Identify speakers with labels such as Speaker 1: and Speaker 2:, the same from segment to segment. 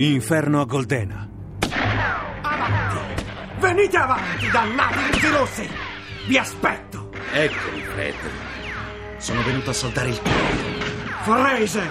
Speaker 1: Inferno a Goldena.
Speaker 2: Avanti! Venite avanti, dannati rossi! Vi aspetto!
Speaker 3: Eccomi, Fred. Sono venuto a soldare il cuore.
Speaker 2: Fraser!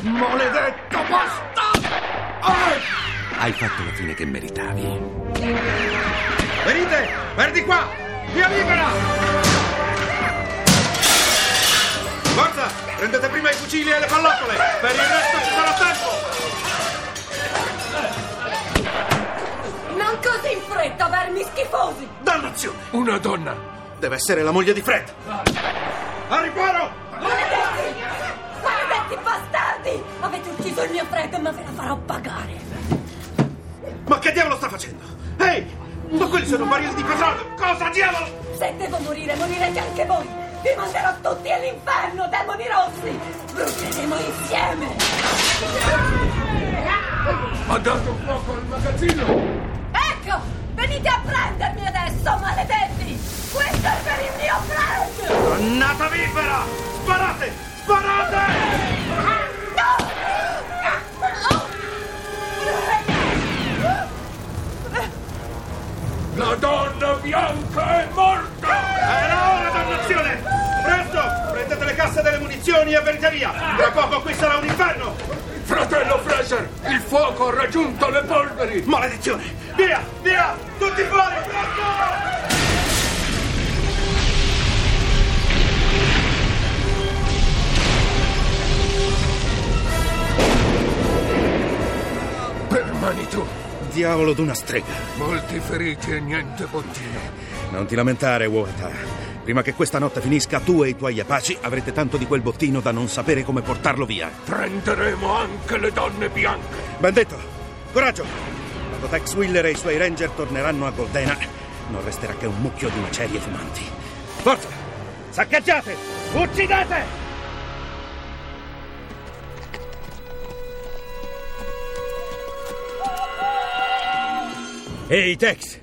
Speaker 2: Maledetto bastardo! Ah!
Speaker 3: Hai fatto la fine che meritavi.
Speaker 2: Venite! Verdi qua! Via libera! Forza! Prendete prima i fucili e le pallottole! Per il resto ci sarà tempo!
Speaker 4: Non così in fretta, vermi schifosi!
Speaker 2: Dannazione!
Speaker 5: Una donna.
Speaker 2: Deve essere la moglie di Fred! A riparo!
Speaker 4: Maledetti! Maledetti bastardi! Avete ucciso il mio Fred, ma ve la farò pagare!
Speaker 2: Ma che diavolo sta facendo? Ehi! Ma quelli sono barili di petrolio! Cosa diavolo?
Speaker 4: Se devo morire, morirete anche voi! Vi manderò tutti all'inferno, demoni rossi! Bruceremo insieme!
Speaker 5: Ha dato fuoco al magazzino.
Speaker 4: Ecco! Venite a prendermi adesso, maledetti! Questo è per il mio Fred!
Speaker 2: Dannata vipera! Sparate! Sparate!
Speaker 4: No!
Speaker 5: La donna bianca è morta.
Speaker 2: Era ora, dannazione! Presto! Prendete le casse delle munizioni e venite via! Tra poco qui sarà un inferno!
Speaker 5: Fratello Fraser, il fuoco ha raggiunto le polveri.
Speaker 2: Maledizione! Via! Via! Tutti fuori! Presto!
Speaker 5: Permani tu.
Speaker 2: Diavolo d'una strega!
Speaker 5: Molti feriti e niente bottine.
Speaker 2: Non ti lamentare, Wata. Prima che questa notte finisca, tu e i tuoi apaci avrete tanto di quel bottino da non sapere come portarlo via.
Speaker 5: Prenderemo anche le donne bianche.
Speaker 2: Ben detto! Coraggio! Quando Tex Willer e i suoi ranger torneranno a Goldena, non resterà che un mucchio di macerie fumanti. Forza! Saccheggiate! Uccidete!
Speaker 6: Ehi, Tex,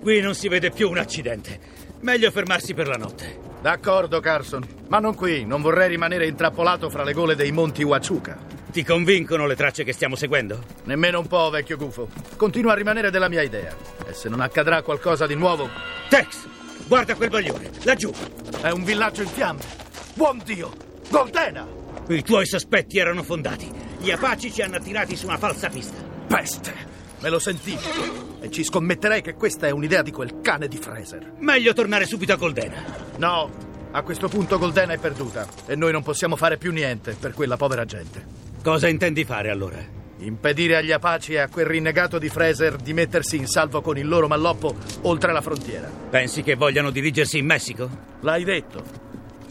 Speaker 6: qui non si vede più un accidente. Meglio fermarsi per la notte.
Speaker 7: D'accordo, Carson. Ma non qui. Non vorrei rimanere intrappolato fra le gole dei monti Huachuca.
Speaker 6: Ti convincono le tracce che stiamo seguendo?
Speaker 7: Nemmeno un po', vecchio gufo. Continua a rimanere della mia idea. E se non accadrà qualcosa di nuovo,
Speaker 6: Tex, guarda quel bagliore, laggiù.
Speaker 7: è un villaggio in fiamme. Buon Dio! Goldena!
Speaker 6: I tuoi sospetti erano fondati. Gli Apaci ci hanno attirati su una falsa pista.
Speaker 7: Peste! Me lo sentivo. E ci scommetterei che questa è un'idea di quel cane di Fraser.
Speaker 6: Meglio tornare subito a Goldena.
Speaker 7: No, a questo punto Goldena è perduta. E noi non possiamo fare più niente per quella povera gente.
Speaker 6: Cosa intendi fare allora?
Speaker 7: Impedire agli Apaci e a quel rinnegato di Fraser di mettersi in salvo con il loro malloppo oltre la frontiera.
Speaker 6: Pensi che vogliano dirigersi in Messico?
Speaker 7: L'hai detto.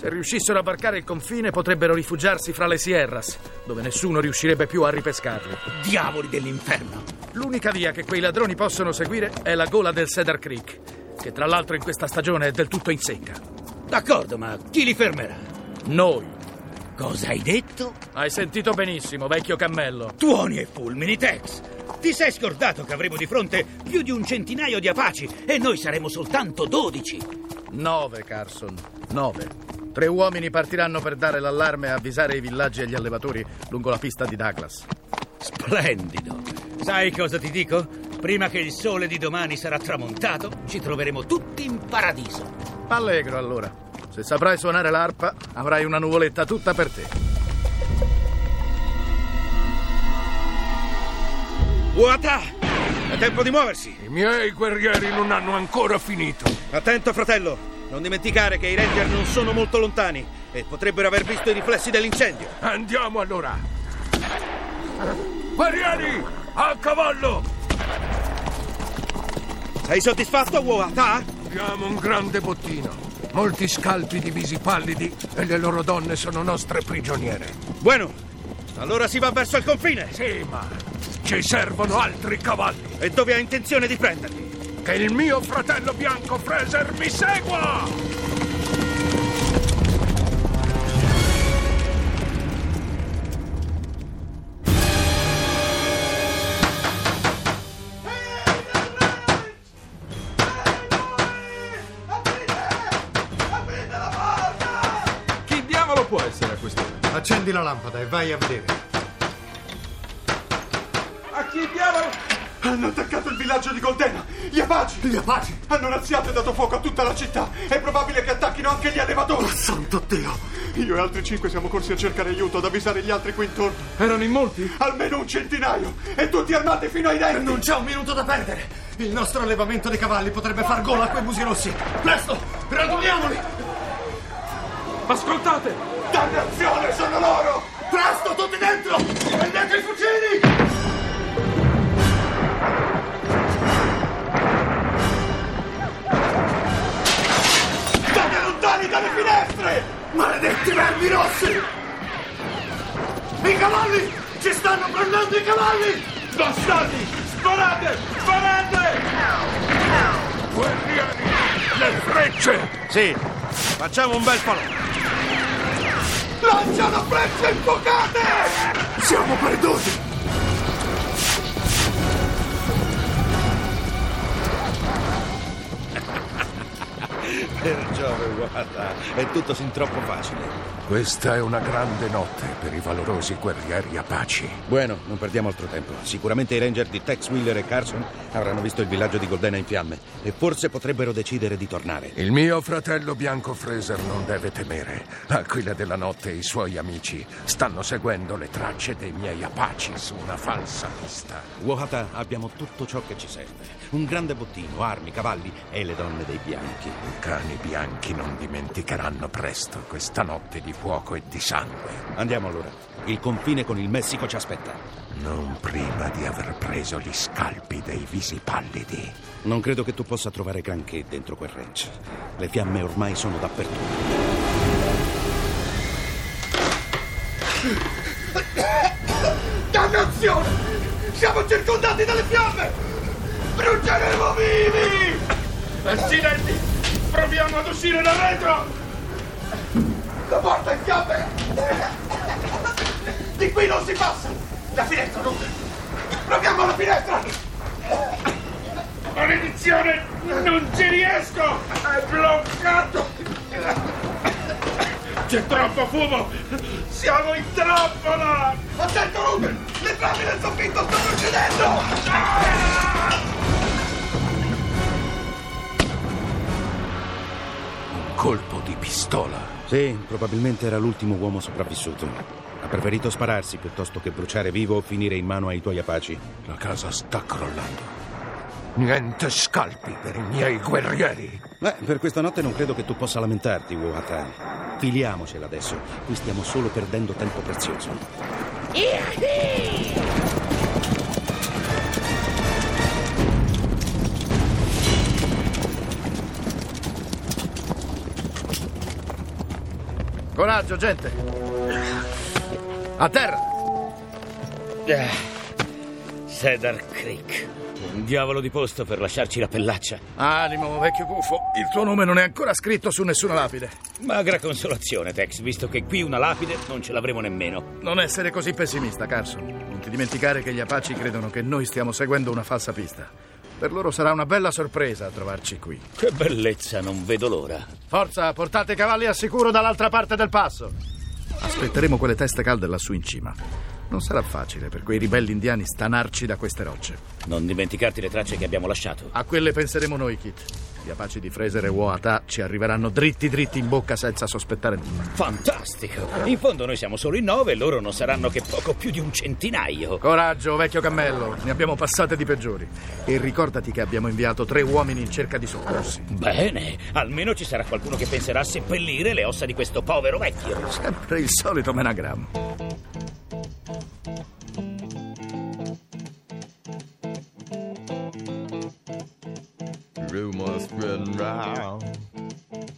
Speaker 7: Se riuscissero a varcare il confine potrebbero rifugiarsi fra le Sierras, dove nessuno riuscirebbe più a ripescarli.
Speaker 6: Diavoli dell'inferno!
Speaker 7: L'unica via che quei ladroni possono seguire è la gola del Cedar Creek, che tra l'altro in questa stagione è del tutto in secca.
Speaker 6: D'accordo, ma chi li fermerà?
Speaker 7: Noi.
Speaker 6: Cosa hai detto?
Speaker 7: Hai sentito benissimo, vecchio cammello.
Speaker 6: Tuoni e fulmini, Tex! Ti sei scordato che avremo di fronte più di un centinaio di Apaci e noi saremo soltanto dodici?
Speaker 7: Nove, Carson. Nove. Tre uomini partiranno per dare l'allarme e avvisare i villaggi e gli allevatori lungo la pista di Douglas.
Speaker 6: Splendido! Sai cosa ti dico? Prima che il sole di domani sarà tramontato, ci troveremo tutti in paradiso.
Speaker 7: Allegro allora. Se saprai suonare l'arpa, avrai una nuvoletta tutta per te.
Speaker 2: Wata! È tempo di muoversi!
Speaker 5: I miei guerrieri non hanno ancora finito.
Speaker 2: Attento, fratello! Non dimenticare che i ranger non sono molto lontani e potrebbero aver visto i riflessi dell'incendio.
Speaker 5: Andiamo allora. Guerrieri, a cavallo!
Speaker 2: Sei soddisfatto, Wata?
Speaker 5: Abbiamo un grande bottino. Molti scalpi divisi pallidi e le loro donne sono nostre prigioniere.
Speaker 2: Bueno, allora si va verso il confine.
Speaker 5: Sì, ma ci servono altri cavalli.
Speaker 2: E dove ha intenzione di prenderli?
Speaker 5: Che il mio fratello bianco Fraser mi segua!
Speaker 8: Chi diavolo può essere a quest'ora?
Speaker 9: Accendi la lampada e vai a vedere. Hanno attaccato il villaggio di Goldena! Gli Apaci! Gli Apaci! Hanno razziato e dato fuoco a tutta la città! È probabile che attacchino anche gli allevatori! santo Dio! Io e altri cinque siamo corsi a cercare aiuto, ad avvisare gli altri qui intorno.
Speaker 8: Erano in molti?
Speaker 9: Almeno un centinaio! E tutti armati fino ai denti! Non c'è un minuto da perdere! Il nostro allevamento di cavalli potrebbe far gola a quei musi rossi! Presto! Raduniamoli!
Speaker 8: Ascoltate!
Speaker 9: Dannazione, sono loro! Presto, tutti dentro! Prendete i fucili! Vermi rossi! I cavalli! Ci stanno prendendo i cavalli!
Speaker 5: Bastardi! Sparate! Sparate! Guerrieri! Le frecce!
Speaker 2: Sì, facciamo un bel falò.
Speaker 9: Lanciano frecce infuocate! Siamo perduti!
Speaker 2: Per Giove, guarda, è tutto sin troppo facile.
Speaker 5: Questa è una grande notte per i valorosi guerrieri apaci.
Speaker 2: Bueno, non perdiamo altro tempo. Sicuramente i ranger di Tex Wheeler e Carson avranno visto il villaggio di Goldena in fiamme e forse potrebbero decidere di tornare.
Speaker 5: Il mio fratello bianco Fraser non deve temere. Aquila della notte e i suoi amici stanno seguendo le tracce dei miei apaci su una falsa pista.
Speaker 2: Wahata, abbiamo tutto ciò che ci serve. Un grande bottino, armi, cavalli e le donne dei bianchi.
Speaker 5: I cani bianchi non dimenticheranno presto questa notte di fuoco e di sangue.
Speaker 2: Andiamo allora. Il confine con il Messico ci aspetta.
Speaker 5: Non prima di aver preso gli scalpi dei visi pallidi.
Speaker 2: Non credo che tu possa trovare granché dentro quel ranch. Le fiamme ormai sono dappertutto.
Speaker 9: Dannazione! Siamo circondati dalle fiamme! Bruceremo vivi!
Speaker 5: Accidenti! Proviamo ad uscire da retro!
Speaker 9: La porta è in fiamme! Di qui non si passa! La finestra non... Proviamo la finestra!
Speaker 5: Maledizione! Non ci riesco! È bloccato! C'è troppo fumo! Siamo in trappola!
Speaker 9: Attento Ruben! Le travi del soffitto stanno uccidendo!
Speaker 5: Un colpo di pistola.
Speaker 2: Sì, probabilmente era l'ultimo uomo sopravvissuto. Ha preferito spararsi piuttosto che bruciare vivo o finire in mano ai tuoi apaci.
Speaker 5: La casa sta crollando. Niente scalpi per i miei guerrieri.
Speaker 2: Beh, per questa notte non credo che tu possa lamentarti, Wata. Filiamocela adesso. Qui stiamo solo perdendo tempo prezioso.
Speaker 7: Coraggio, gente! A terra!
Speaker 6: Cedar Creek. Un diavolo di posto per lasciarci la pellaccia.
Speaker 7: Animo, vecchio gufo. Il tuo nome non è ancora scritto su nessuna lapide.
Speaker 6: Magra consolazione, Tex, visto che qui una lapide non ce l'avremo nemmeno.
Speaker 7: Non essere così pessimista, Carson. Non ti dimenticare che gli Apache credono che noi stiamo seguendo una falsa pista. Per loro sarà una bella sorpresa trovarci qui.
Speaker 6: Che bellezza, non vedo l'ora.
Speaker 7: Forza, portate i cavalli al sicuro dall'altra parte del passo. Aspetteremo quelle teste calde lassù in cima. Non sarà facile per quei ribelli indiani stanarci da queste rocce.
Speaker 6: Non dimenticarti le tracce che abbiamo lasciato.
Speaker 7: A quelle penseremo noi, Kit. Gli Apache di Fraser e Woata ci arriveranno dritti dritti in bocca senza sospettare nulla.
Speaker 6: Fantastico! In fondo noi siamo solo in nove e loro non saranno che poco più di un centinaio.
Speaker 7: Coraggio, vecchio cammello. Ne abbiamo passate di peggiori. E ricordati che abbiamo inviato tre uomini in cerca di soccorsi.
Speaker 6: Bene, almeno ci sarà qualcuno che penserà a seppellire le ossa di questo povero vecchio.
Speaker 7: Sempre il solito menagrammo.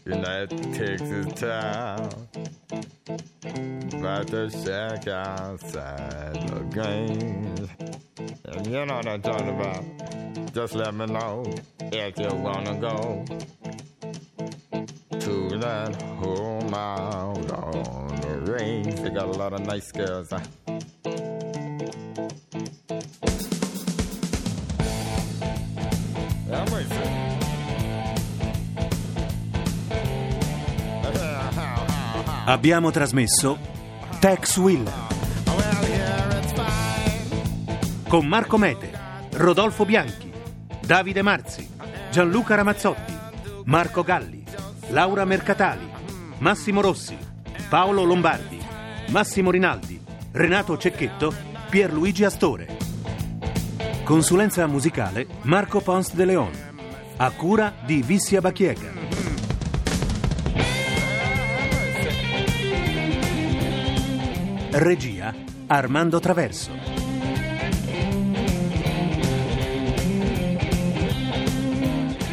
Speaker 10: That takes his time. But the shack outside the game. And you know what I'm talking about. Just let me know if you wanna go to that home out on the range. They got a lot of nice girls. Huh?
Speaker 1: Abbiamo trasmesso Tex Willer con Marco Mete, Rodolfo Bianchi, Davide Marzi, Gianluca Ramazzotti, Marco Galli, Laura Mercatali, Massimo Rossi, Paolo Lombardi, Massimo Rinaldi, Renato Cecchetto, Pierluigi Astore. Consulenza musicale Marco Pons de Leon. A cura di Vissia Bacchiega. Regia Armando Traverso.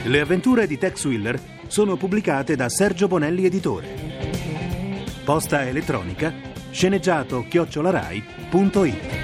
Speaker 1: Le avventure di Tex Willer sono pubblicate da Sergio Bonelli Editore. Posta elettronica sceneggiato chiocciolarai.it